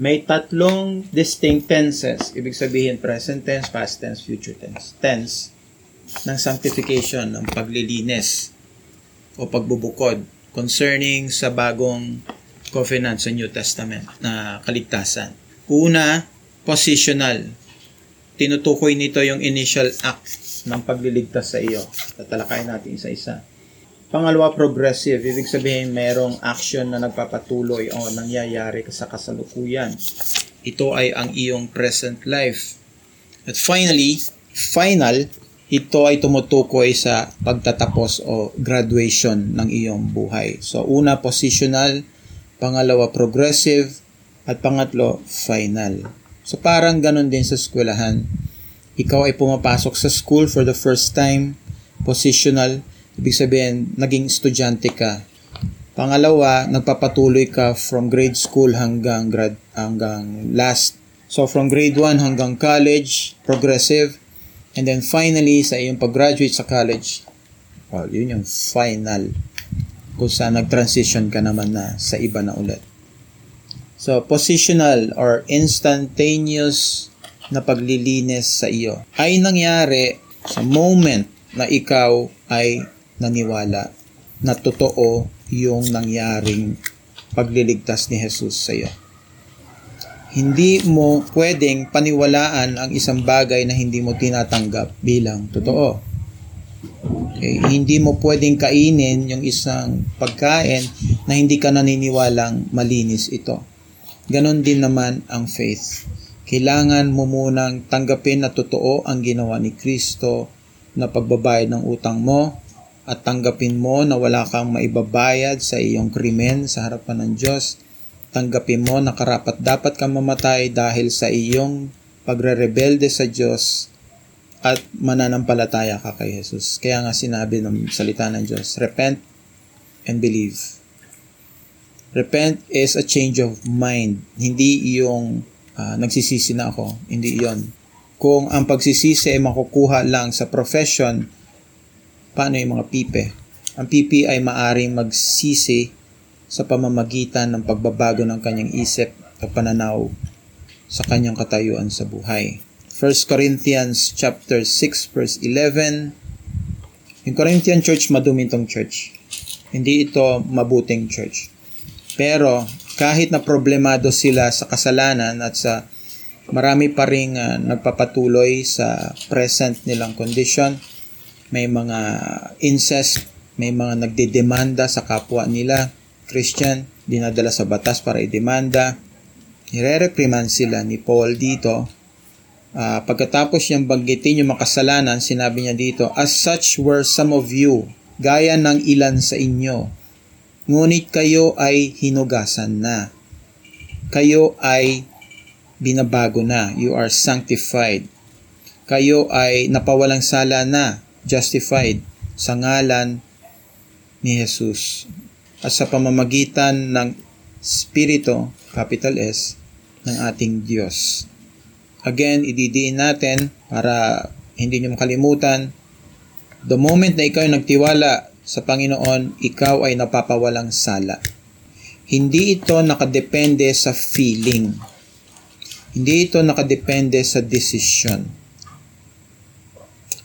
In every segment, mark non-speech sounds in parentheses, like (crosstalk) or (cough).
may tatlong distinct tenses. Ibig sabihin, present tense, past tense, future tense. Tense ng sanctification, ng paglilinis o pagbubukod concerning sa bagong covenant sa New Testament na kaligtasan. Una, positional. Tinutukoy nito yung initial act ng pagliligtas sa iyo. Tatalakayin natin isa-isa. Pangalawa, progressive. Ibig sabihin, merong action na nagpapatuloy o nangyayari sa kasalukuyan. Ito ay ang iyong present life. At finally, final, ito ay tumutukoy sa pagtatapos o graduation ng iyong buhay. So, una, positional. Pangalawa, progressive. At pangatlo, final. So, parang ganun din sa eskwelahan. Ikaw ay pumapasok sa school for the first time, positional Ibig sabihin, naging estudyante ka. Pangalawa, nagpapatuloy ka from grade school hanggang grad hanggang last. So from grade 1 hanggang college, progressive. And then finally, sa iyong pag-graduate sa college, well, yun yung final. Kung saan nag-transition ka naman na sa iba na ulit. So, positional or instantaneous na paglilinis sa iyo ay nangyari sa moment na ikaw ay naniwala na totoo yung nangyaring pagliligtas ni Jesus sa iyo. Hindi mo pwedeng paniwalaan ang isang bagay na hindi mo tinatanggap bilang totoo. Okay? Hindi mo pwedeng kainin yung isang pagkain na hindi ka naniniwalang malinis ito. Ganon din naman ang faith. Kailangan mo munang tanggapin na totoo ang ginawa ni Kristo na pagbabayad ng utang mo at tanggapin mo na wala kang maibabayad sa iyong krimen sa harapan ng Diyos. Tanggapin mo na karapat dapat kang mamatay dahil sa iyong pagre-rebelde sa Diyos at mananampalataya ka kay Jesus. Kaya nga sinabi ng salita ng Diyos, repent and believe. Repent is a change of mind. Hindi yung uh, nagsisisi na ako. Hindi yon. Kung ang pagsisisi ay makukuha lang sa profession Paano yung mga pipe? Ang pipi ay maaring magsisi sa pamamagitan ng pagbabago ng kanyang isip at pananaw sa kanyang katayuan sa buhay. 1 Corinthians chapter 6 verse 11 Yung Corinthian church madumi itong church. Hindi ito mabuting church. Pero kahit na problemado sila sa kasalanan at sa marami pa ring uh, nagpapatuloy sa present nilang condition, may mga incest, may mga nagdedemanda sa kapwa nila, Christian, dinadala sa batas para idemanda. Nire-reprimand sila ni Paul dito. Uh, pagkatapos niyang banggitin yung makasalanan, sinabi niya dito, As such were some of you, gaya ng ilan sa inyo. Ngunit kayo ay hinugasan na. Kayo ay binabago na. You are sanctified. Kayo ay napawalang sala na justified sa ngalan ni Jesus at sa pamamagitan ng Spirito, capital S, ng ating Diyos. Again, ididiin natin para hindi nyo makalimutan, the moment na ikaw ay nagtiwala sa Panginoon, ikaw ay napapawalang sala. Hindi ito nakadepende sa feeling. Hindi ito nakadepende sa decision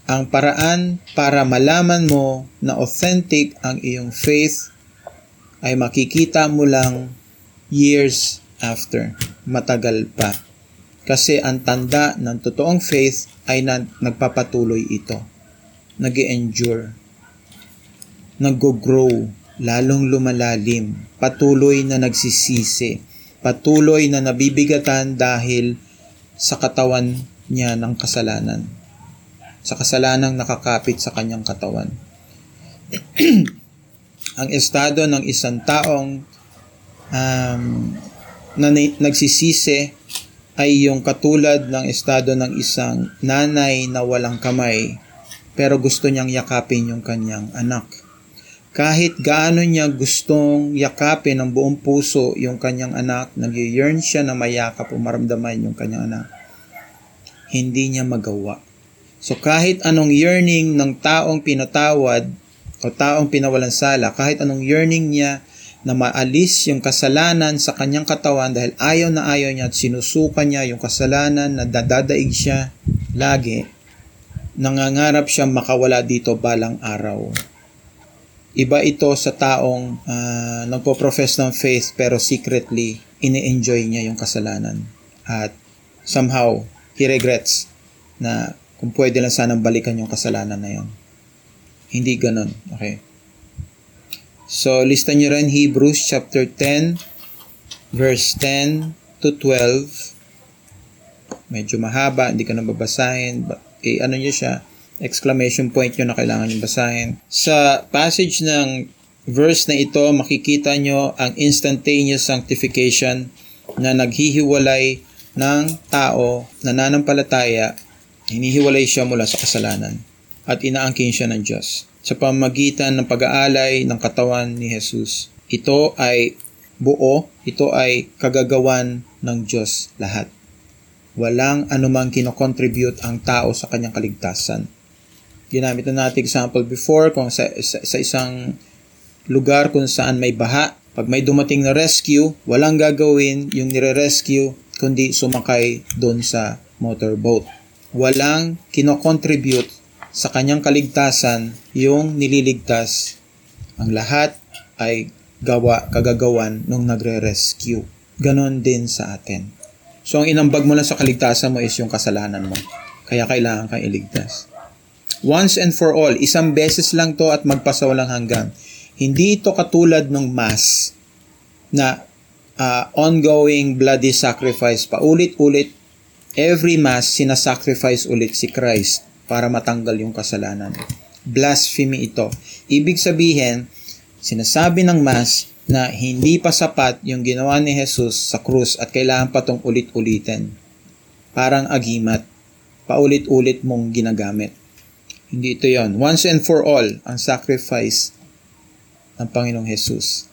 ang paraan para malaman mo na authentic ang iyong faith ay makikita mo lang years after, matagal pa. Kasi ang tanda ng totoong faith ay na, nagpapatuloy ito. nag endure nag-grow, lalong lumalalim, patuloy na nagsisisi, patuloy na nabibigatan dahil sa katawan niya ng kasalanan sa kasalanang nakakapit sa kanyang katawan. (clears throat) ang estado ng isang taong um, na nagsisisi ay yung katulad ng estado ng isang nanay na walang kamay pero gusto niyang yakapin yung kanyang anak. Kahit gaano niya gustong yakapin ng buong puso yung kanyang anak, nag-yearn siya na mayakap o maramdaman yung kanyang anak, hindi niya magawa So kahit anong yearning ng taong pinatawad o taong pinawalan sala, kahit anong yearning niya na maalis yung kasalanan sa kanyang katawan dahil ayaw na ayaw niya at sinusukan niya yung kasalanan na dadadaig siya lagi, nangangarap siya makawala dito balang araw. Iba ito sa taong uh, nagpo-profess ng faith pero secretly ini-enjoy niya yung kasalanan. At somehow, he regrets na kung pwede lang sanang balikan yung kasalanan na yun. Hindi ganun. Okay. So, lista nyo rin Hebrews chapter 10, verse 10 to 12. Medyo mahaba, hindi ka na babasahin. But, eh, ano nyo siya? exclamation point nyo na kailangan nyo basahin. Sa passage ng verse na ito, makikita nyo ang instantaneous sanctification na naghihiwalay ng tao na nanampalataya, hinihiwalay siya mula sa kasalanan at inaangkin siya ng Diyos sa pamagitan ng pag-aalay ng katawan ni Jesus. Ito ay buo, ito ay kagagawan ng Diyos lahat. Walang anumang kinokontribute ang tao sa kanyang kaligtasan ginamit na natin example before kung sa, sa, sa isang lugar kung saan may baha, pag may dumating na rescue, walang gagawin yung nire-rescue kundi sumakay doon sa motorboat. Walang kinokontribute sa kanyang kaligtasan yung nililigtas. Ang lahat ay gawa, kagagawan nung nagre-rescue. Ganon din sa atin. So, ang inambag mo lang sa kaligtasan mo is yung kasalanan mo. Kaya kailangan kang iligtas. Once and for all, isang beses lang to at magpasawalang hanggan. Hindi ito katulad ng mass na uh, ongoing bloody sacrifice pa ulit-ulit. Every mass, sinasacrifice ulit si Christ para matanggal yung kasalanan. Blasphemy ito. Ibig sabihin, sinasabi ng mass na hindi pa sapat yung ginawa ni Jesus sa krus at kailangan pa tong ulit-ulitin. Parang agimat. Paulit-ulit mong ginagamit. Hindi ito yon. Once and for all, ang sacrifice ng Panginoong Jesus.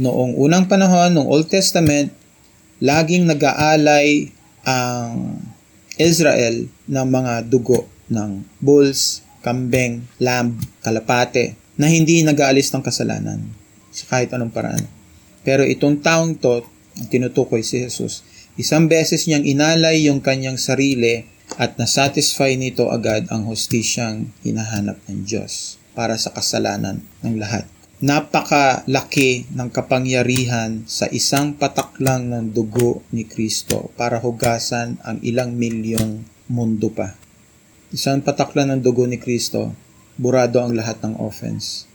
Noong unang panahon, noong Old Testament, laging nag-aalay ang Israel ng mga dugo ng bulls, kambing, lamb, kalapate na hindi nag-aalis ng kasalanan sa kahit anong paraan. Pero itong taong to, ang tinutukoy si Jesus, isang beses niyang inalay yung kanyang sarili at nasatisfy nito agad ang hostisyang hinahanap ng Diyos para sa kasalanan ng lahat. Napakalaki ng kapangyarihan sa isang patak lang ng dugo ni Kristo para hugasan ang ilang milyong mundo pa. Isang patak lang ng dugo ni Kristo, burado ang lahat ng offense.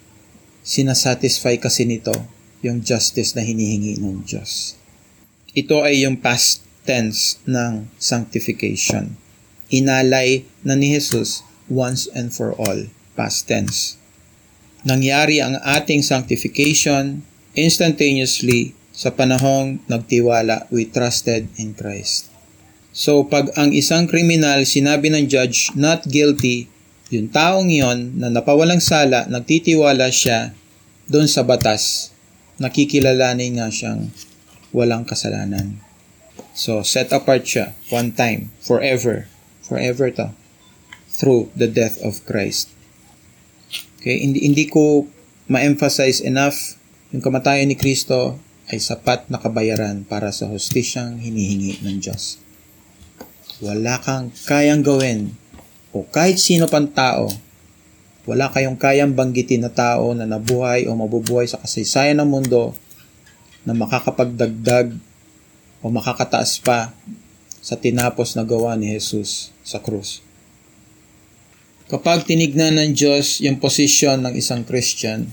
Sinasatisfy kasi nito yung justice na hinihingi ng Diyos. Ito ay yung past tense ng sanctification inalay na ni Jesus once and for all, past tense. Nangyari ang ating sanctification instantaneously sa panahong nagtiwala we trusted in Christ. So pag ang isang kriminal sinabi ng judge not guilty, yung taong yon na napawalang sala, nagtitiwala siya doon sa batas, nakikilalanin nga siyang walang kasalanan. So set apart siya one time, forever, Forever to. Through the death of Christ. Okay, hindi, hindi ko ma-emphasize enough yung kamatayan ni Kristo ay sapat na kabayaran para sa hostisyang hinihingi ng Diyos. Wala kang kayang gawin o kahit sino pang tao, wala kayong kayang banggitin na tao na nabuhay o mabubuhay sa kasaysayan ng mundo na makakapagdagdag o makakataas pa sa tinapos na gawa ni Jesus sa krus. Kapag tinignan ng Diyos yung posisyon ng isang Christian,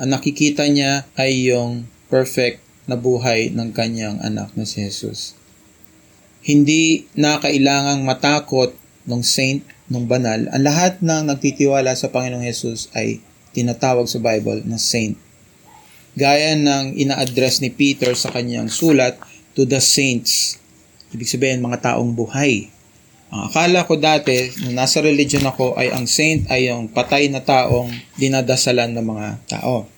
ang nakikita niya ay yung perfect na buhay ng kanyang anak na si Jesus. Hindi na kailangang matakot ng saint, ng banal. Ang lahat ng nagtitiwala sa Panginoong Jesus ay tinatawag sa Bible na saint. Gaya ng ina-address ni Peter sa kanyang sulat to the saints. Ibig sabihin, mga taong buhay ang akala ko dati, nung nasa religion ako, ay ang saint ay yung patay na taong dinadasalan ng mga tao.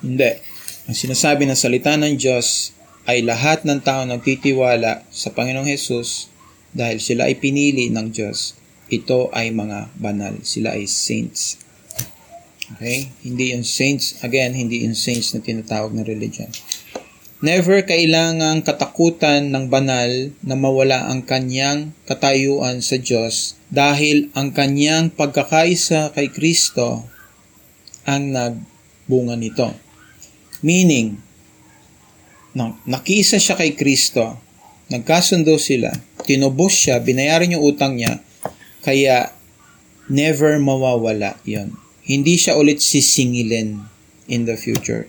Hindi. Ang sinasabi ng salita ng Diyos ay lahat ng tao nagtitiwala sa Panginoong Hesus dahil sila ay pinili ng Diyos. Ito ay mga banal. Sila ay saints. Okay? Hindi yung saints, again, hindi yung saints na tinatawag na religion. Never kailangang katakutan ng banal na mawala ang kanyang katayuan sa Diyos dahil ang kanyang pagkakaisa kay Kristo ang nagbunga nito. Meaning, nakisa siya kay Kristo, nagkasundo sila, tinubos siya, binayaran yung utang niya, kaya never mawawala yon. Hindi siya ulit sisingilin in the future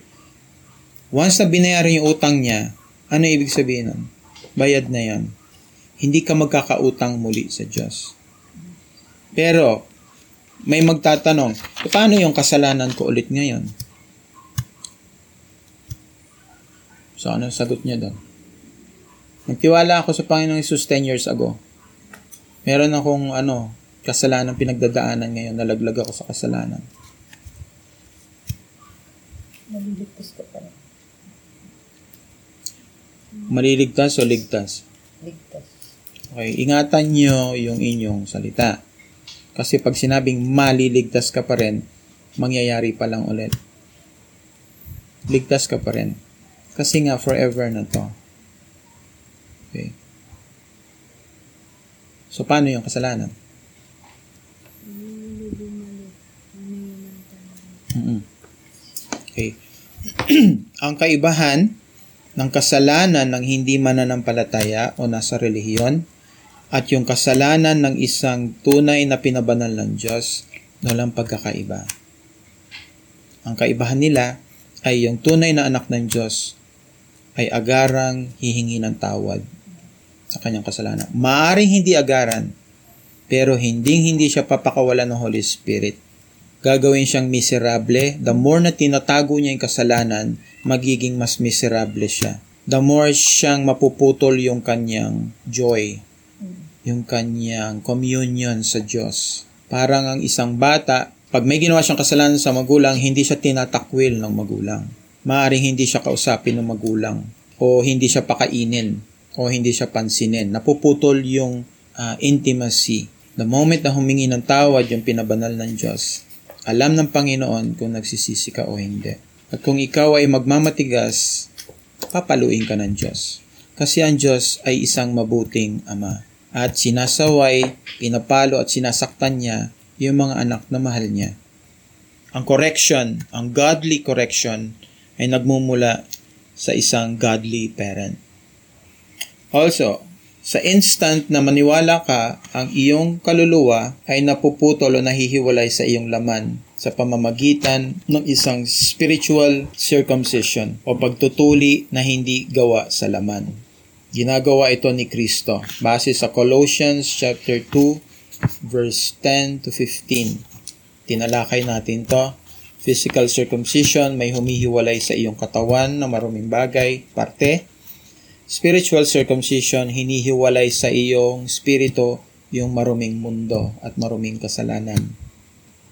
Once na binayaran yung utang niya, ano ibig sabihin nun? Bayad na yan. Hindi ka magkakautang muli sa Diyos. Pero, may magtatanong, paano yung kasalanan ko ulit ngayon? So, ano sagot niya doon? Nagtiwala ako sa Panginoong Isus 10 years ago. Meron akong ano, kasalanan pinagdadaanan ngayon, nalaglag ako sa kasalanan. Naliligtas ka pa. Maliligtas o ligtas? Ligtas. Okay, ingatan nyo yung inyong salita. Kasi pag sinabing maliligtas ka pa rin, mangyayari pa lang ulit. Ligtas ka pa rin. Kasi nga, forever na to. Okay. So, paano yung kasalanan? Mm-mm. Okay. (clears throat) Ang kaibahan ng kasalanan ng hindi mananampalataya o nasa relihiyon at yung kasalanan ng isang tunay na pinabanal ng Diyos na walang pagkakaiba. Ang kaibahan nila ay yung tunay na anak ng Diyos ay agarang hihingi ng tawad sa kanyang kasalanan. Maaring hindi agaran, pero hindi hindi siya papakawalan ng Holy Spirit. Gagawin siyang miserable. The more na tinatago niya yung kasalanan, magiging mas miserable siya. The more siyang mapuputol yung kanyang joy, yung kanyang communion sa Diyos. Parang ang isang bata, pag may ginawa siyang kasalanan sa magulang, hindi siya tinatakwil ng magulang. Maaring hindi siya kausapin ng magulang o hindi siya pakainin o hindi siya pansinin. Napuputol yung uh, intimacy. The moment na humingi ng tawad yung pinabanal ng Diyos, alam ng Panginoon kung nagsisisi ka o hindi. At kung ikaw ay magmamatigas, papaluin ka ng Diyos. Kasi ang Diyos ay isang mabuting Ama. At sinasaway, pinapalo at sinasaktan niya yung mga anak na mahal niya. Ang correction, ang godly correction, ay nagmumula sa isang godly parent. Also, sa instant na maniwala ka, ang iyong kaluluwa ay napuputol o nahihiwalay sa iyong laman sa pamamagitan ng isang spiritual circumcision o pagtutuli na hindi gawa sa laman. Ginagawa ito ni Kristo base sa Colossians chapter 2 verse 10 to 15. Tinalakay natin to. Physical circumcision may humihiwalay sa iyong katawan na maruming bagay, parte. Spiritual circumcision hinihiwalay sa iyong spirito yung maruming mundo at maruming kasalanan.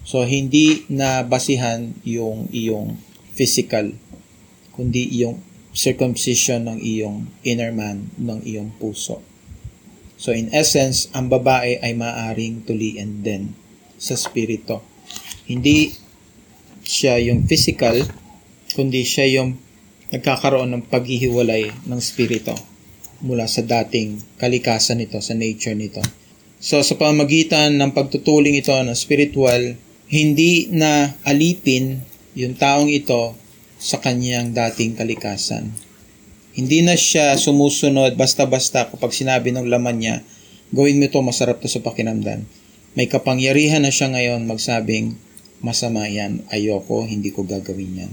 So, hindi na basihan yung iyong physical, kundi yung circumcision ng iyong inner man, ng iyong puso. So, in essence, ang babae ay maaring tulian din sa spirito. Hindi siya yung physical, kundi siya yung nagkakaroon ng paghihiwalay ng spirito mula sa dating kalikasan nito, sa nature nito. So, sa pamagitan ng pagtutuling ito ng spiritual, hindi na alipin yung taong ito sa kanyang dating kalikasan. Hindi na siya sumusunod basta-basta kapag sinabi ng laman niya, gawin mo ito, masarap to sa pakinamdan. May kapangyarihan na siya ngayon magsabing, masama yan, ayoko, hindi ko gagawin yan.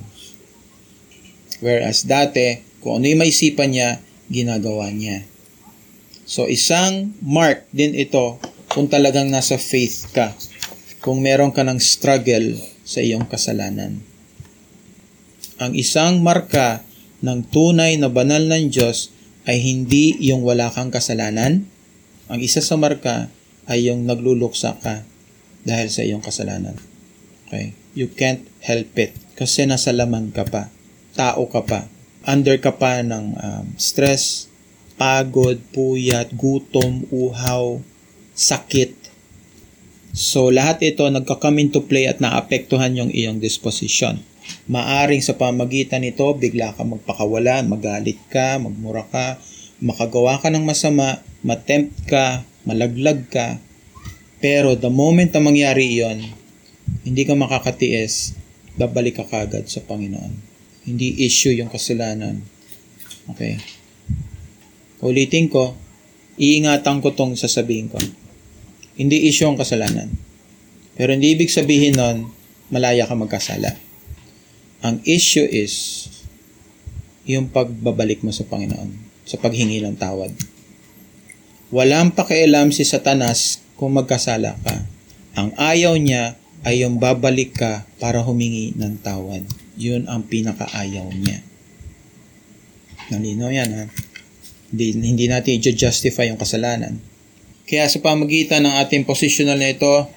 Whereas dati, kung ano yung maisipan niya, ginagawa niya. So isang mark din ito kung talagang nasa faith ka kung meron ka ng struggle sa iyong kasalanan. Ang isang marka ng tunay na banal ng Diyos ay hindi yung wala kang kasalanan. Ang isa sa marka ay yung nagluluksa ka dahil sa iyong kasalanan. Okay? You can't help it kasi nasa laman ka pa. Tao ka pa. Under ka pa ng um, stress, pagod, puyat, gutom, uhaw, sakit, So, lahat ito nagka-come into play at naapektuhan yung iyong disposition. Maaring sa pamagitan nito, bigla ka magpakawalan, magalit ka, magmura ka, makagawa ka ng masama, matempt ka, malaglag ka. Pero the moment na mangyari iyon, hindi ka makakatiis, babalik ka kagad sa Panginoon. Hindi issue yung kasalanan. Okay? Ulitin ko, iingatan ko tong sasabihin ko. Hindi issue ang kasalanan. Pero hindi ibig sabihin nun, malaya ka magkasala. Ang issue is yung pagbabalik mo sa Panginoon, sa paghingi ng tawad. Walang pakialam si Satanas kung magkasala ka. Ang ayaw niya ay yung babalik ka para humingi ng tawad. Yun ang pinakaayaw niya. Nalinaw yan ha. Hindi, hindi natin i-justify yung kasalanan. Kaya sa pamagitan ng ating positional na ito,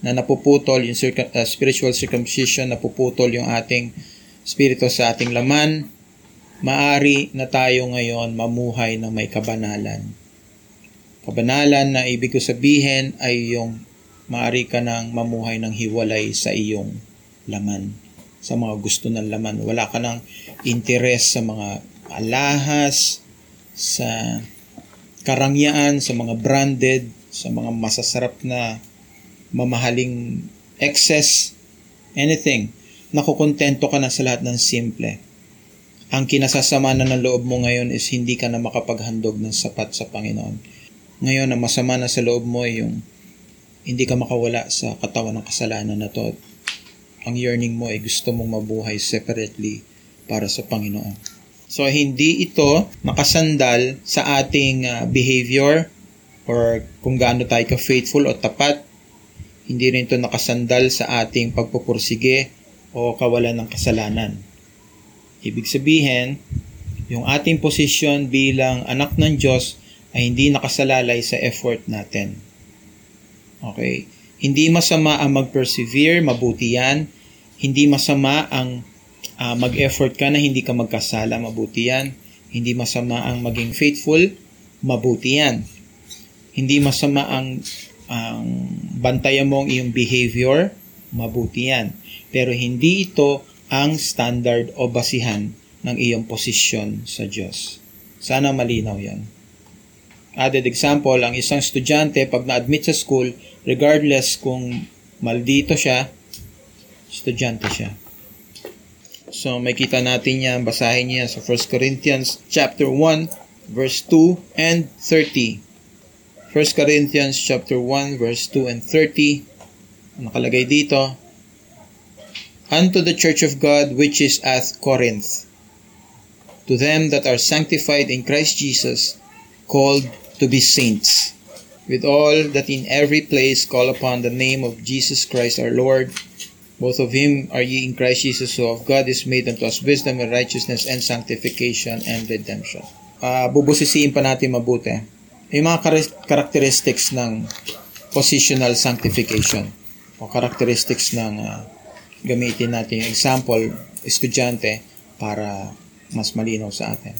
na napuputol yung circum- uh, spiritual circumcision, napuputol yung ating spirito sa ating laman, maari na tayo ngayon mamuhay ng may kabanalan. Kabanalan na ibig ko sabihin ay yung maari ka nang mamuhay ng hiwalay sa iyong laman, sa mga gusto ng laman. Wala ka nang interes sa mga alahas, sa karangyaan, sa mga branded, sa mga masasarap na mamahaling excess, anything. Nakukontento ka na sa lahat ng simple. Ang kinasasama na ng loob mo ngayon is hindi ka na makapaghandog ng sapat sa Panginoon. Ngayon, ang masama na sa loob mo ay yung hindi ka makawala sa katawan ng kasalanan na to. Ang yearning mo ay gusto mong mabuhay separately para sa Panginoon. So, hindi ito nakasandal sa ating uh, behavior or kung gaano tayo ka-faithful o tapat. Hindi rin ito nakasandal sa ating pagpupursige o kawalan ng kasalanan. Ibig sabihin, yung ating posisyon bilang anak ng Diyos ay hindi nakasalalay sa effort natin. Okay? Hindi masama ang mag-persevere, mabuti yan. Hindi masama ang uh, mag-effort ka na hindi ka magkasala, mabuti yan. Hindi masama ang maging faithful, mabuti yan. Hindi masama ang, ang bantayan mo ang iyong behavior, mabuti yan. Pero hindi ito ang standard o basihan ng iyong posisyon sa Diyos. Sana malinaw yan. Added example, ang isang estudyante pag na-admit sa school, regardless kung maldito siya, estudyante siya. So, may kita natin yan, basahin niya sa 1 Corinthians chapter 1, verse 2 and 30. 1 Corinthians chapter 1, verse 2 and 30. Nakalagay dito, Unto the church of God which is at Corinth, to them that are sanctified in Christ Jesus, called to be saints, with all that in every place call upon the name of Jesus Christ our Lord, both of him are ye in Christ Jesus, so of God is made unto us wisdom and righteousness and sanctification and redemption. Uh, bubusisiin pa natin mabuti. Yung mga kar- characteristics ng positional sanctification o characteristics ng uh, gamitin natin example, estudyante, para mas malinaw sa atin.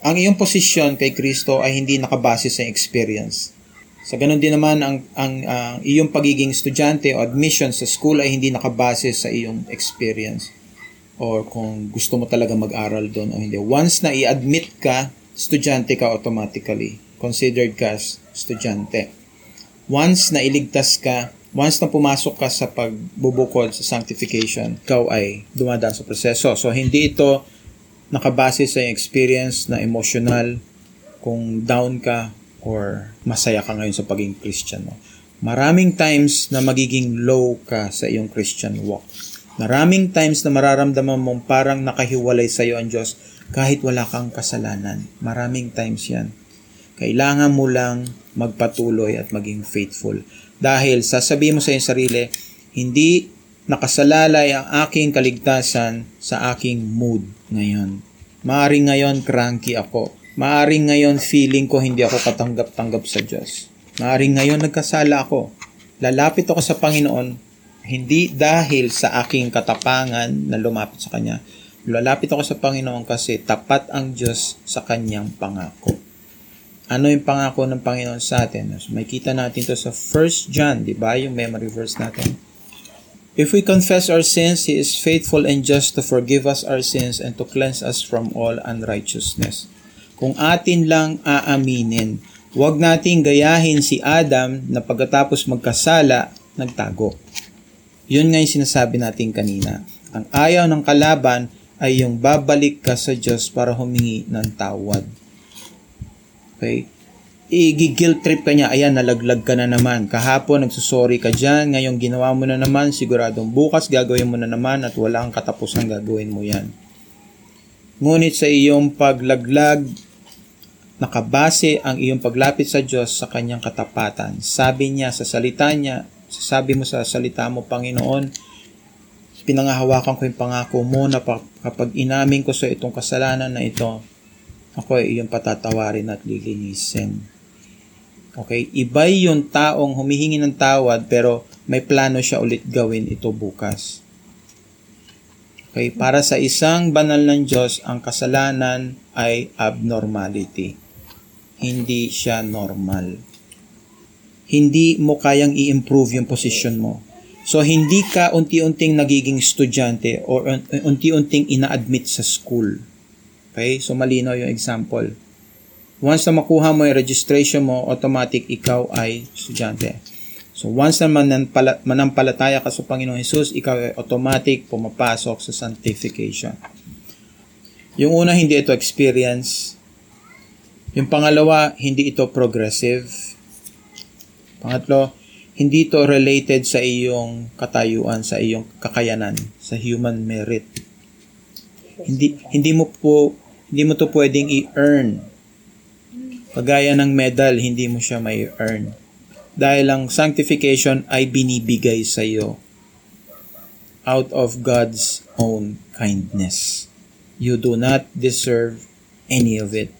Ang iyong posisyon kay Kristo ay hindi nakabase sa experience. Sa ganun din naman, ang, ang uh, iyong pagiging estudyante o admission sa school ay hindi nakabase sa iyong experience or kung gusto mo talaga mag-aral doon o hindi. Once na i-admit ka, estudyante ka automatically. Considered ka estudyante. Once na iligtas ka, once na pumasok ka sa pagbubukod sa sanctification, ikaw ay dumadaan sa proseso. So, hindi ito nakabase sa experience na emotional, kung down ka or masaya ka ngayon sa pagiging Christian mo. Maraming times na magiging low ka sa iyong Christian walk. Maraming times na mararamdaman mong parang nakahiwalay sa iyo ang Diyos kahit wala kang kasalanan. Maraming times yan. Kailangan mo lang magpatuloy at maging faithful. Dahil sasabihin mo sa iyong sarili, hindi nakasalalay ang aking kaligtasan sa aking mood ngayon. Maaring ngayon cranky ako. Maaring ngayon feeling ko hindi ako katanggap-tanggap sa Diyos. Maaring ngayon nagkasala ako. Lalapit ako sa Panginoon hindi dahil sa aking katapangan na lumapit sa Kanya. Lalapit ako sa Panginoon kasi tapat ang Diyos sa Kanyang pangako. Ano yung pangako ng Panginoon sa atin? So, may kita natin to sa 1 John, di ba? Yung memory verse natin. If we confess our sins, He is faithful and just to forgive us our sins and to cleanse us from all unrighteousness. Kung atin lang aaminin, huwag nating gayahin si Adam na pagkatapos magkasala, nagtago. Yun nga yung sinasabi natin kanina. Ang ayaw ng kalaban ay yung babalik ka sa Diyos para humingi ng tawad. Okay? i-guilt trip ka niya, ayan, nalaglag ka na naman. Kahapon, nagsusorry ka dyan, ngayong ginawa mo na naman, siguradong bukas gagawin mo na naman at wala kang katapusan gagawin mo yan. Ngunit sa iyong paglaglag, nakabase ang iyong paglapit sa Diyos sa kanyang katapatan. Sabi niya sa salita niya, sabi mo sa salita mo, Panginoon, pinangahawakan ko yung pangako mo na kapag inamin ko sa itong kasalanan na ito, ako ay iyong patatawarin at lilinisin. Okay? Iba yung taong humihingi ng tawad pero may plano siya ulit gawin ito bukas. Okay? Para sa isang banal ng Diyos, ang kasalanan ay abnormality. Hindi siya normal. Hindi mo kayang i-improve yung position mo. So, hindi ka unti-unting nagiging estudyante or unti-unting ina-admit sa school. Okay? So, malinaw yung example Once na makuha mo yung registration mo, automatic ikaw ay estudyante. So once na manampala, manampalataya ka sa Panginoong Hesus, ikaw ay automatic pumapasok sa sanctification. Yung una, hindi ito experience. Yung pangalawa, hindi ito progressive. Pangatlo, hindi ito related sa iyong katayuan, sa iyong kakayanan, sa human merit. Hindi hindi mo po hindi mo to pwedeng i-earn Kagaya ng medal, hindi mo siya may earn. Dahil ang sanctification ay binibigay sa iyo out of God's own kindness. You do not deserve any of it.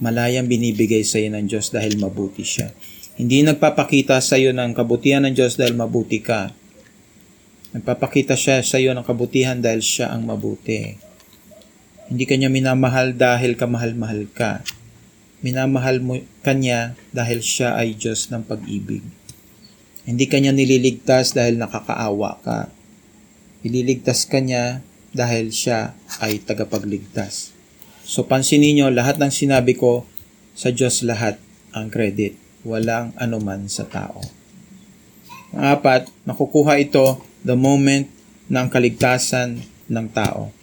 Malayang binibigay sa iyo ng Diyos dahil mabuti siya. Hindi nagpapakita sa iyo ng kabutihan ng Diyos dahil mabuti ka. Nagpapakita siya sa iyo ng kabutihan dahil siya ang mabuti. Hindi kanya minamahal dahil kamahal-mahal ka minamahal mo kanya dahil siya ay Diyos ng pag-ibig. Hindi kanya nililigtas dahil nakakaawa ka. Ililigtas kanya dahil siya ay tagapagligtas. So pansinin niyo, lahat ng sinabi ko, sa Diyos lahat ang credit. Walang anuman sa tao. Ang apat, nakukuha ito the moment ng kaligtasan ng tao.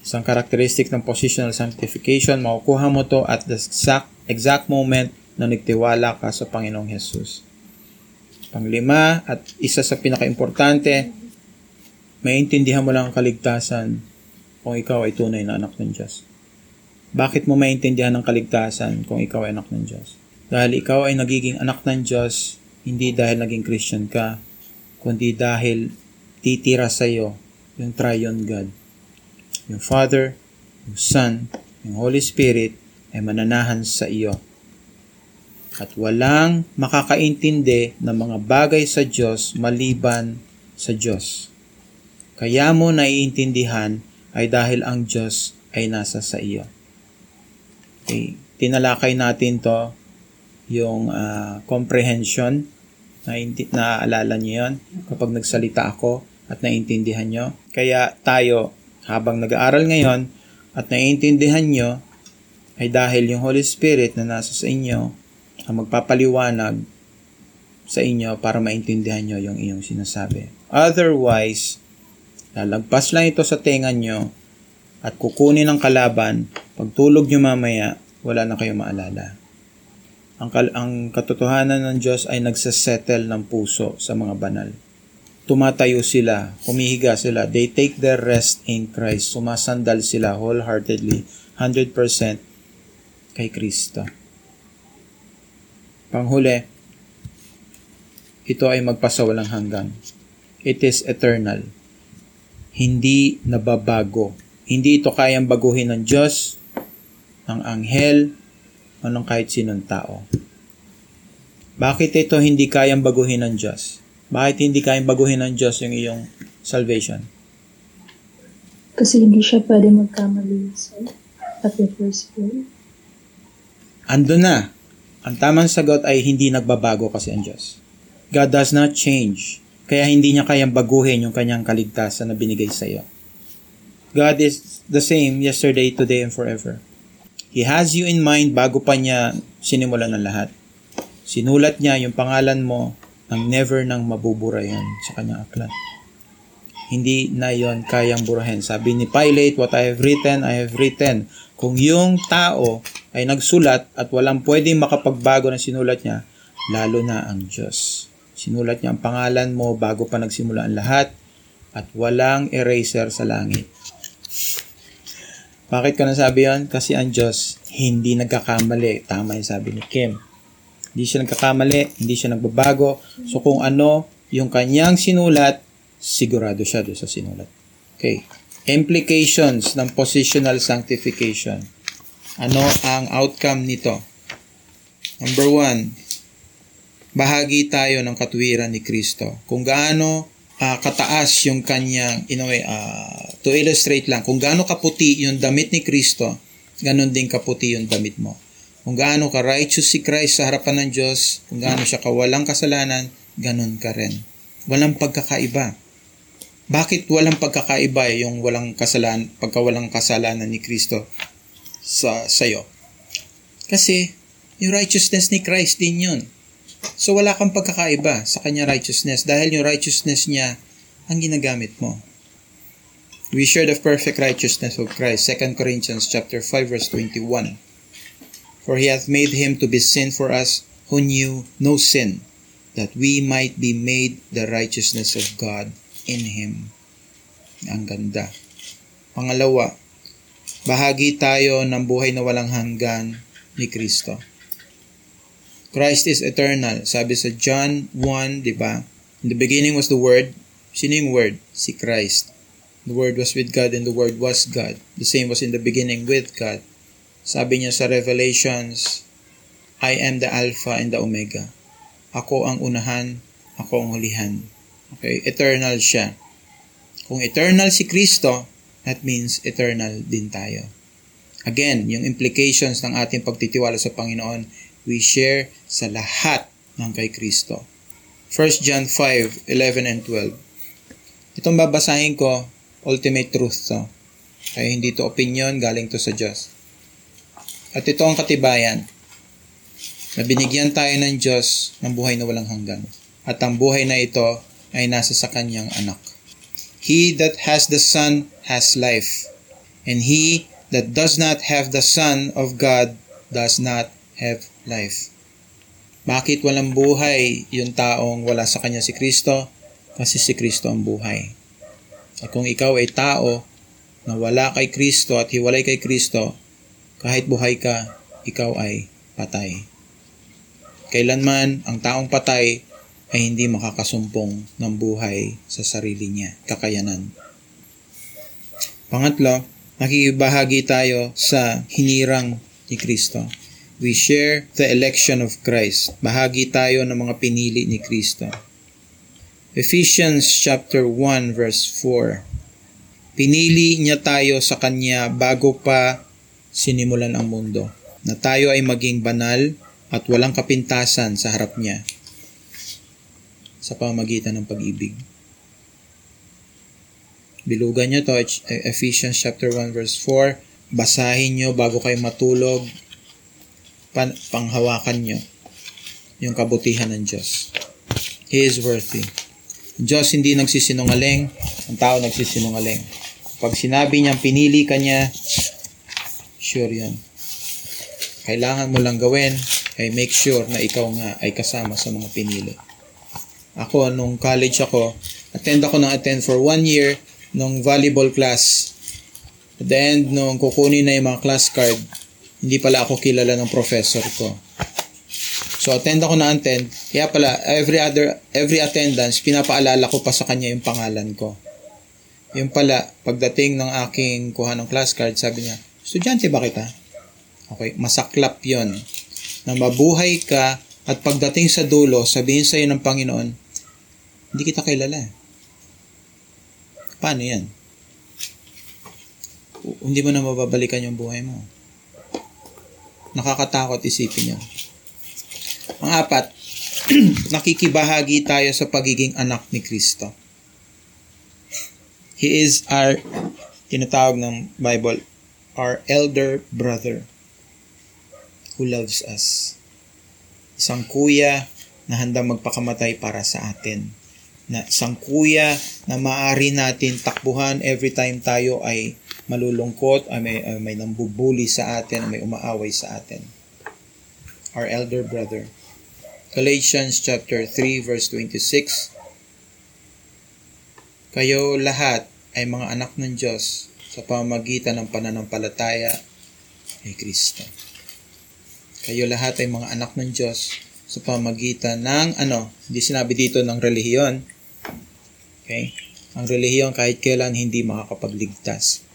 Isang karakteristik ng positional sanctification, makukuha mo to at the exact, exact moment na nagtiwala ka sa Panginoong Jesus. Panglima, at isa sa pinakaimportante, maintindihan mo lang ang kaligtasan kung ikaw ay tunay na anak ng Diyos. Bakit mo maintindihan ang kaligtasan kung ikaw ay anak ng Diyos? Dahil ikaw ay nagiging anak ng Diyos, hindi dahil naging Christian ka, kundi dahil titira sa iyo yung triune God yung Father, yung Son, yung Holy Spirit ay mananahan sa iyo. At walang makakaintindi ng mga bagay sa Diyos maliban sa Diyos. Kaya mo naiintindihan ay dahil ang Diyos ay nasa sa iyo. Okay. Tinalakay natin to yung uh, comprehension na naaalala niyo yon kapag nagsalita ako at naiintindihan nyo. Kaya tayo habang nag-aaral ngayon at naiintindihan nyo ay dahil yung Holy Spirit na nasa sa inyo ang magpapaliwanag sa inyo para maintindihan nyo yung iyong sinasabi. Otherwise, lalagpas lang ito sa tenga nyo at kukunin ng kalaban, pagtulog nyo mamaya, wala na kayo maalala. Ang, ang katotohanan ng Diyos ay nagsasettle ng puso sa mga banal. Tumatayo sila, humihiga sila, they take their rest in Christ, sumasandal sila wholeheartedly, 100% kay Kristo. Panghuli, ito ay magpasawalang hanggan. It is eternal. Hindi nababago. Hindi ito kayang baguhin ng Diyos, ng anghel, o ng kahit sinong tao. Bakit ito hindi kayang baguhin ng Diyos? Bakit hindi kayang baguhin ng Diyos yung iyong salvation? Kasi hindi siya pwede magkamali sir, at the first place. Ando na. Ang tamang sagot ay hindi nagbabago kasi ang Diyos. God does not change. Kaya hindi niya kayang baguhin yung kanyang kaligtasan na binigay sa iyo. God is the same yesterday, today, and forever. He has you in mind bago pa niya sinimulan ng lahat. Sinulat niya yung pangalan mo nang never nang mabubura yan sa kanyang aklat. Hindi na yon kayang burahin. Sabi ni Pilate, what I have written, I have written. Kung yung tao ay nagsulat at walang pwedeng makapagbago ng sinulat niya, lalo na ang Diyos. Sinulat niya ang pangalan mo bago pa nagsimula ang lahat at walang eraser sa langit. Bakit ko nasabi yon? Kasi ang Diyos hindi nagkakamali. Tama yung sabi ni Kim. Hindi siya nagkakamali, hindi siya nagbabago. So kung ano yung kanyang sinulat, sigurado siya doon sa sinulat. Okay. Implications ng positional sanctification. Ano ang outcome nito? Number one, bahagi tayo ng katuwiran ni Kristo. Kung gaano uh, kataas yung kanyang, in a way, uh, to illustrate lang, kung gaano kaputi yung damit ni Kristo, ganon din kaputi yung damit mo. Kung gaano ka righteous si Christ sa harapan ng Diyos, kung gaano siya kawalang kasalanan, ganon ka rin. Walang pagkakaiba. Bakit walang pagkakaiba yung walang kasalanan, pagkawalang kasalanan ni Kristo sa sayo? Kasi yung righteousness ni Christ din yun. So wala kang pagkakaiba sa kanya righteousness dahil yung righteousness niya ang ginagamit mo. We share the perfect righteousness of Christ. 2 Corinthians chapter 5 verse 21. For he hath made him to be sin for us who knew no sin, that we might be made the righteousness of God in Him. Ang ganda. Pangalawa, bahagi tayo ng buhay na walang hanggan ni Kristo. Christ is eternal. Sabi sa John 1, di ba? In the beginning was the Word. Sino yung Word? Si Christ. The Word was with God and the Word was God. The same was in the beginning with God. Sabi niya sa Revelations, I am the Alpha and the Omega. Ako ang unahan, ako ang hulihan. Okay, eternal siya. Kung eternal si Kristo, that means eternal din tayo. Again, yung implications ng ating pagtitiwala sa Panginoon, we share sa lahat ng kay Kristo. 1 John 5, 11 and 12. Itong babasahin ko, ultimate truth to. Kaya hindi to opinion, galing to sa Diyos. At ito ang katibayan na binigyan tayo ng Diyos ng buhay na walang hanggan. At ang buhay na ito ay nasa sa kanyang anak. He that has the Son has life, and he that does not have the Son of God does not have life. Bakit walang buhay yung taong wala sa kanya si Kristo? Kasi si Kristo ang buhay. At kung ikaw ay tao na wala kay Kristo at hiwalay kay Kristo, kahit buhay ka, ikaw ay patay. Kailanman ang taong patay ay hindi makakasumpong ng buhay sa sarili niya, kakayanan. Pangatlo, nakikibahagi tayo sa hinirang ni Kristo. We share the election of Christ. Bahagi tayo ng mga pinili ni Kristo. Ephesians chapter 1 verse 4. Pinili niya tayo sa kanya bago pa sinimulan ang mundo, na tayo ay maging banal at walang kapintasan sa harap niya sa pamagitan ng pag-ibig. Bilugan nyo to, Ephesians chapter 1 verse 4. Basahin nyo bago kayo matulog. Pan, panghawakan nyo yung kabutihan ng Diyos. He is worthy. Ang Diyos hindi nagsisinungaling, ang tao nagsisinungaling. Pag sinabi niyang pinili ka niya, sure yun. Kailangan mo lang gawin ay make sure na ikaw nga ay kasama sa mga pinili. Ako, nung college ako, attend ako ng attend for one year nung volleyball class. At the end, nung kukunin na yung mga class card, hindi pala ako kilala ng professor ko. So, attend ako na attend. Kaya pala, every other, every attendance, pinapaalala ko pa sa kanya yung pangalan ko. Yung pala, pagdating ng aking kuha ng class card, sabi niya, estudyante ba kita? Okay, masaklap yon Na mabuhay ka at pagdating sa dulo, sabihin sa iyo ng Panginoon, hindi kita kilala. Paano yan? Hindi mo na mababalikan yung buhay mo. Nakakatakot isipin yan. Ang apat, (clears throat) nakikibahagi tayo sa pagiging anak ni Kristo. He is our, tinatawag ng Bible, our elder brother who loves us. Isang kuya na handang magpakamatay para sa atin. Na isang kuya na maaari natin takbuhan every time tayo ay malulungkot, ay may, ay may nambubuli sa atin, ay may umaaway sa atin. Our elder brother. Galatians chapter 3 verse 26 Kayo lahat ay mga anak ng Diyos sa pamagitan ng pananampalataya kay Kristo. Kayo lahat ay mga anak ng Diyos sa pamagitan ng ano, hindi sinabi dito ng relihiyon. Okay? Ang relihiyon kahit kailan hindi makakapagligtas.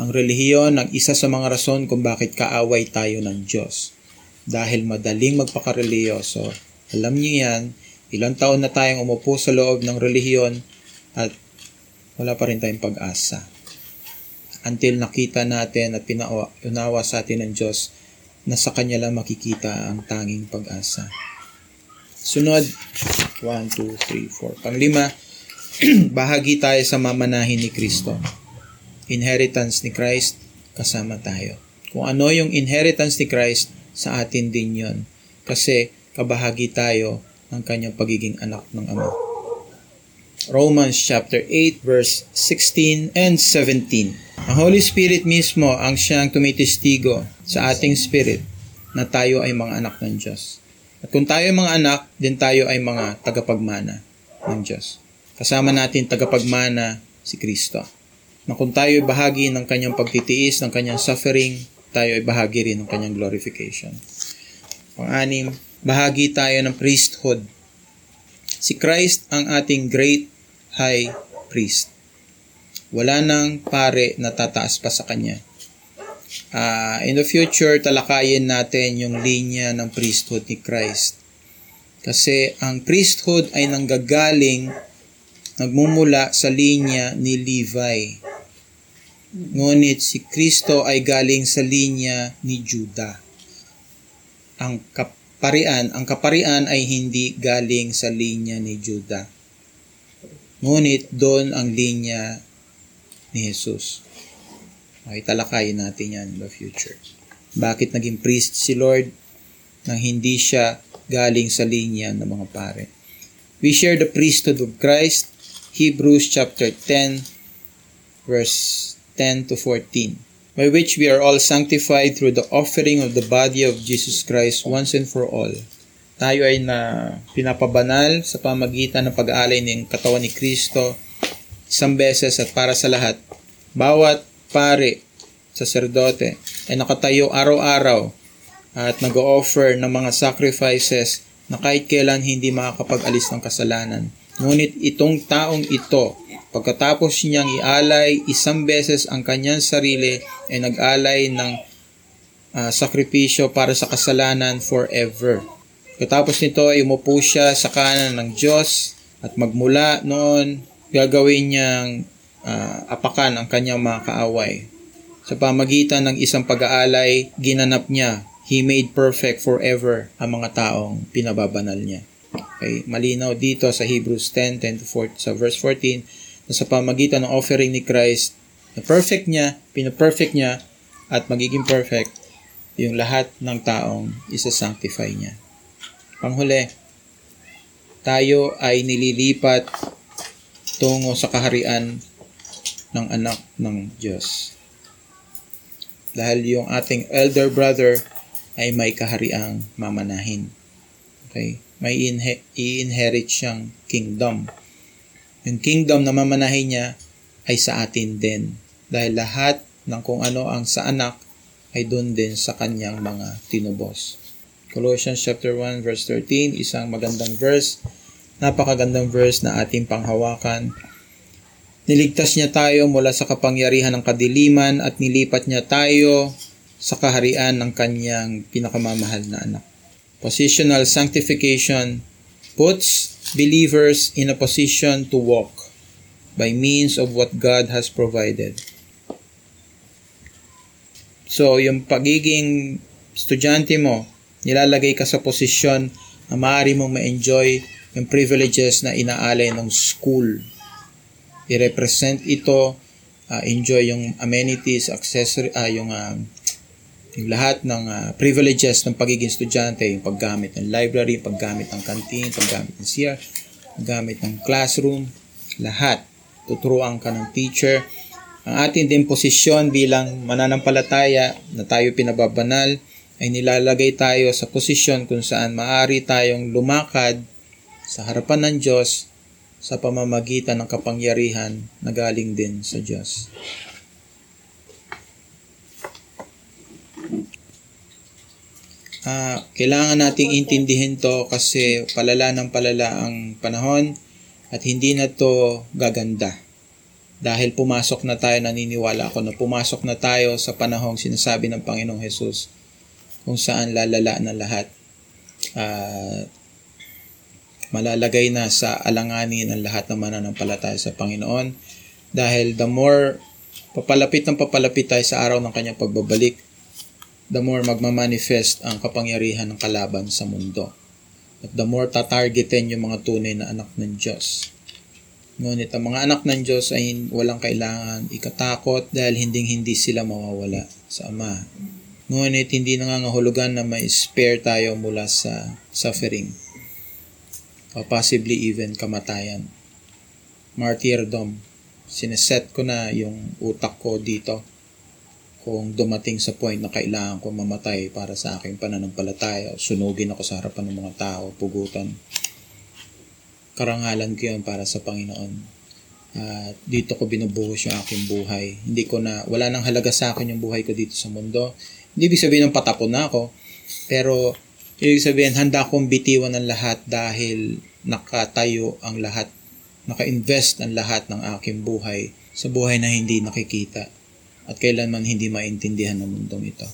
Ang relihiyon ang isa sa mga rason kung bakit kaaway tayo ng Diyos. Dahil madaling magpakareliyoso. Alam niyo yan, ilang taon na tayong umupo sa loob ng relihiyon at wala pa rin tayong pag-asa. Until nakita natin at pinaunawa sa atin ng Diyos na sa Kanya lang makikita ang tanging pag-asa. Sunod, 1, 2, 3, 4. Panglima, (clears throat) bahagi tayo sa mamanahin ni Kristo. Inheritance ni Christ, kasama tayo. Kung ano yung inheritance ni Christ, sa atin din yon. Kasi kabahagi tayo ng kanyang pagiging anak ng Ama. Romans chapter 8 verse 16 and 17. Ang Holy Spirit mismo ang siyang tumitestigo sa ating spirit na tayo ay mga anak ng Diyos. At kung tayo ay mga anak, din tayo ay mga tagapagmana ng Diyos. Kasama natin tagapagmana si Kristo. Na kung tayo ay bahagi ng kanyang pagtitiis, ng kanyang suffering, tayo ay bahagi rin ng kanyang glorification. Pang-anim, bahagi tayo ng priesthood. Si Christ ang ating great high priest. Wala nang pare na tataas pa sa kanya. Uh, in the future, talakayin natin yung linya ng priesthood ni Christ. Kasi ang priesthood ay nanggagaling, nagmumula sa linya ni Levi. Ngunit si Kristo ay galing sa linya ni Judah. Ang kaparian, ang kaparian ay hindi galing sa linya ni Judah Ngunit doon ang linya ni Jesus. Okay, talakayin natin yan in the future. Bakit naging priest si Lord nang hindi siya galing sa linya ng mga pare? We share the priesthood of Christ, Hebrews chapter 10, verse 10 to 14, by which we are all sanctified through the offering of the body of Jesus Christ once and for all tayo ay na pinapabanal sa pamagitan ng pag-aalay ng katawan ni Kristo isang beses at para sa lahat. Bawat pare, saserdote, ay nakatayo araw-araw at nag-offer ng mga sacrifices na kahit kailan hindi makakapag-alis ng kasalanan. Ngunit itong taong ito, pagkatapos niyang ialay isang beses ang kanyang sarili, ay nag-alay ng uh, sakripisyo para sa kasalanan forever. Katapos nito ay umupo siya sa kanan ng Diyos at magmula noon gagawin niyang uh, apakan ang kanyang mga kaaway. Sa pamagitan ng isang pag-aalay, ginanap niya, He made perfect forever ang mga taong pinababanal niya. Okay, malinaw dito sa Hebrews 10, 10 to 4, sa verse 14, na sa pamagitan ng offering ni Christ, na perfect niya, pinaperfect niya, at magiging perfect yung lahat ng taong isa-sanctify niya. Panghuli, tayo ay nililipat tungo sa kaharian ng anak ng Diyos. Dahil yung ating elder brother ay may kahariang mamanahin. Okay? May inhe- i-inherit siyang kingdom. Yung kingdom na mamanahin niya ay sa atin din. Dahil lahat ng kung ano ang sa anak ay doon din sa kanyang mga tinubos. Colossians chapter 1 verse 13, isang magandang verse, napakagandang verse na ating panghawakan. Niligtas niya tayo mula sa kapangyarihan ng kadiliman at nilipat niya tayo sa kaharian ng kanyang pinakamamahal na anak. Positional sanctification puts believers in a position to walk by means of what God has provided. So, yung pagiging estudyante mo, nilalagay ka sa posisyon na maaari mong ma-enjoy yung privileges na inaalay ng school. I-represent ito, ah, enjoy yung amenities, accessory, ah, yung, ah, yung lahat ng ah, privileges ng pagiging estudyante, yung paggamit ng library, paggamit ng canteen, paggamit ng CR, paggamit ng classroom, lahat. Tuturuan ka ng teacher. Ang ating din posisyon bilang mananampalataya na tayo pinababanal ay nilalagay tayo sa posisyon kung saan maaari tayong lumakad sa harapan ng Diyos sa pamamagitan ng kapangyarihan na galing din sa Diyos. Ah, kailangan nating intindihin to kasi palala ng palala ang panahon at hindi na to gaganda. Dahil pumasok na tayo, naniniwala ako na pumasok na tayo sa panahong sinasabi ng Panginoong Jesus kung saan lalala na lahat. Ah, malalagay na sa alanganin ang lahat ng mananampalataya sa Panginoon dahil the more papalapit ng papalapit tayo sa araw ng kanyang pagbabalik, the more magmamanifest ang kapangyarihan ng kalaban sa mundo. At the more tatargetin yung mga tunay na anak ng Diyos. Ngunit ang mga anak ng Diyos ay walang kailangan ikatakot dahil hinding-hindi sila mawawala sa Ama. Ngunit hindi nangangahulugan na may spare tayo mula sa suffering o possibly even kamatayan. Martyrdom. Sineset ko na yung utak ko dito kung dumating sa point na kailangan ko mamatay para sa aking pananampalataya sunugin ako sa harapan ng mga tao, pugutan. Karangalan ko yun para sa Panginoon. At dito ko binubuhos yung aking buhay. Hindi ko na, wala nang halaga sa akin yung buhay ko dito sa mundo. Hindi ibig sabihin ng patapon na ako. Pero, ibig sabihin, handa akong bitiwan ng lahat dahil nakatayo ang lahat, naka-invest ang lahat ng aking buhay sa buhay na hindi nakikita at kailanman hindi maintindihan ng mundong ito.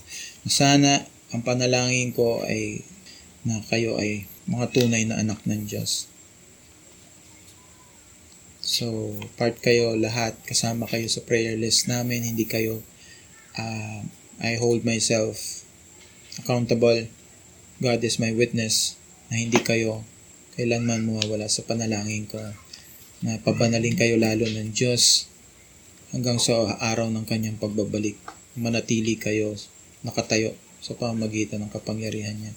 Sana ang panalangin ko ay na kayo ay mga tunay na anak ng Diyos. So, part kayo lahat, kasama kayo sa prayer list namin, hindi kayo, uh, I hold myself accountable. God is my witness na hindi kayo kailanman mawawala sa panalangin ko na pabanalin kayo lalo ng Diyos hanggang sa araw ng kanyang pagbabalik. Manatili kayo nakatayo sa pamagitan ng kapangyarihan niya.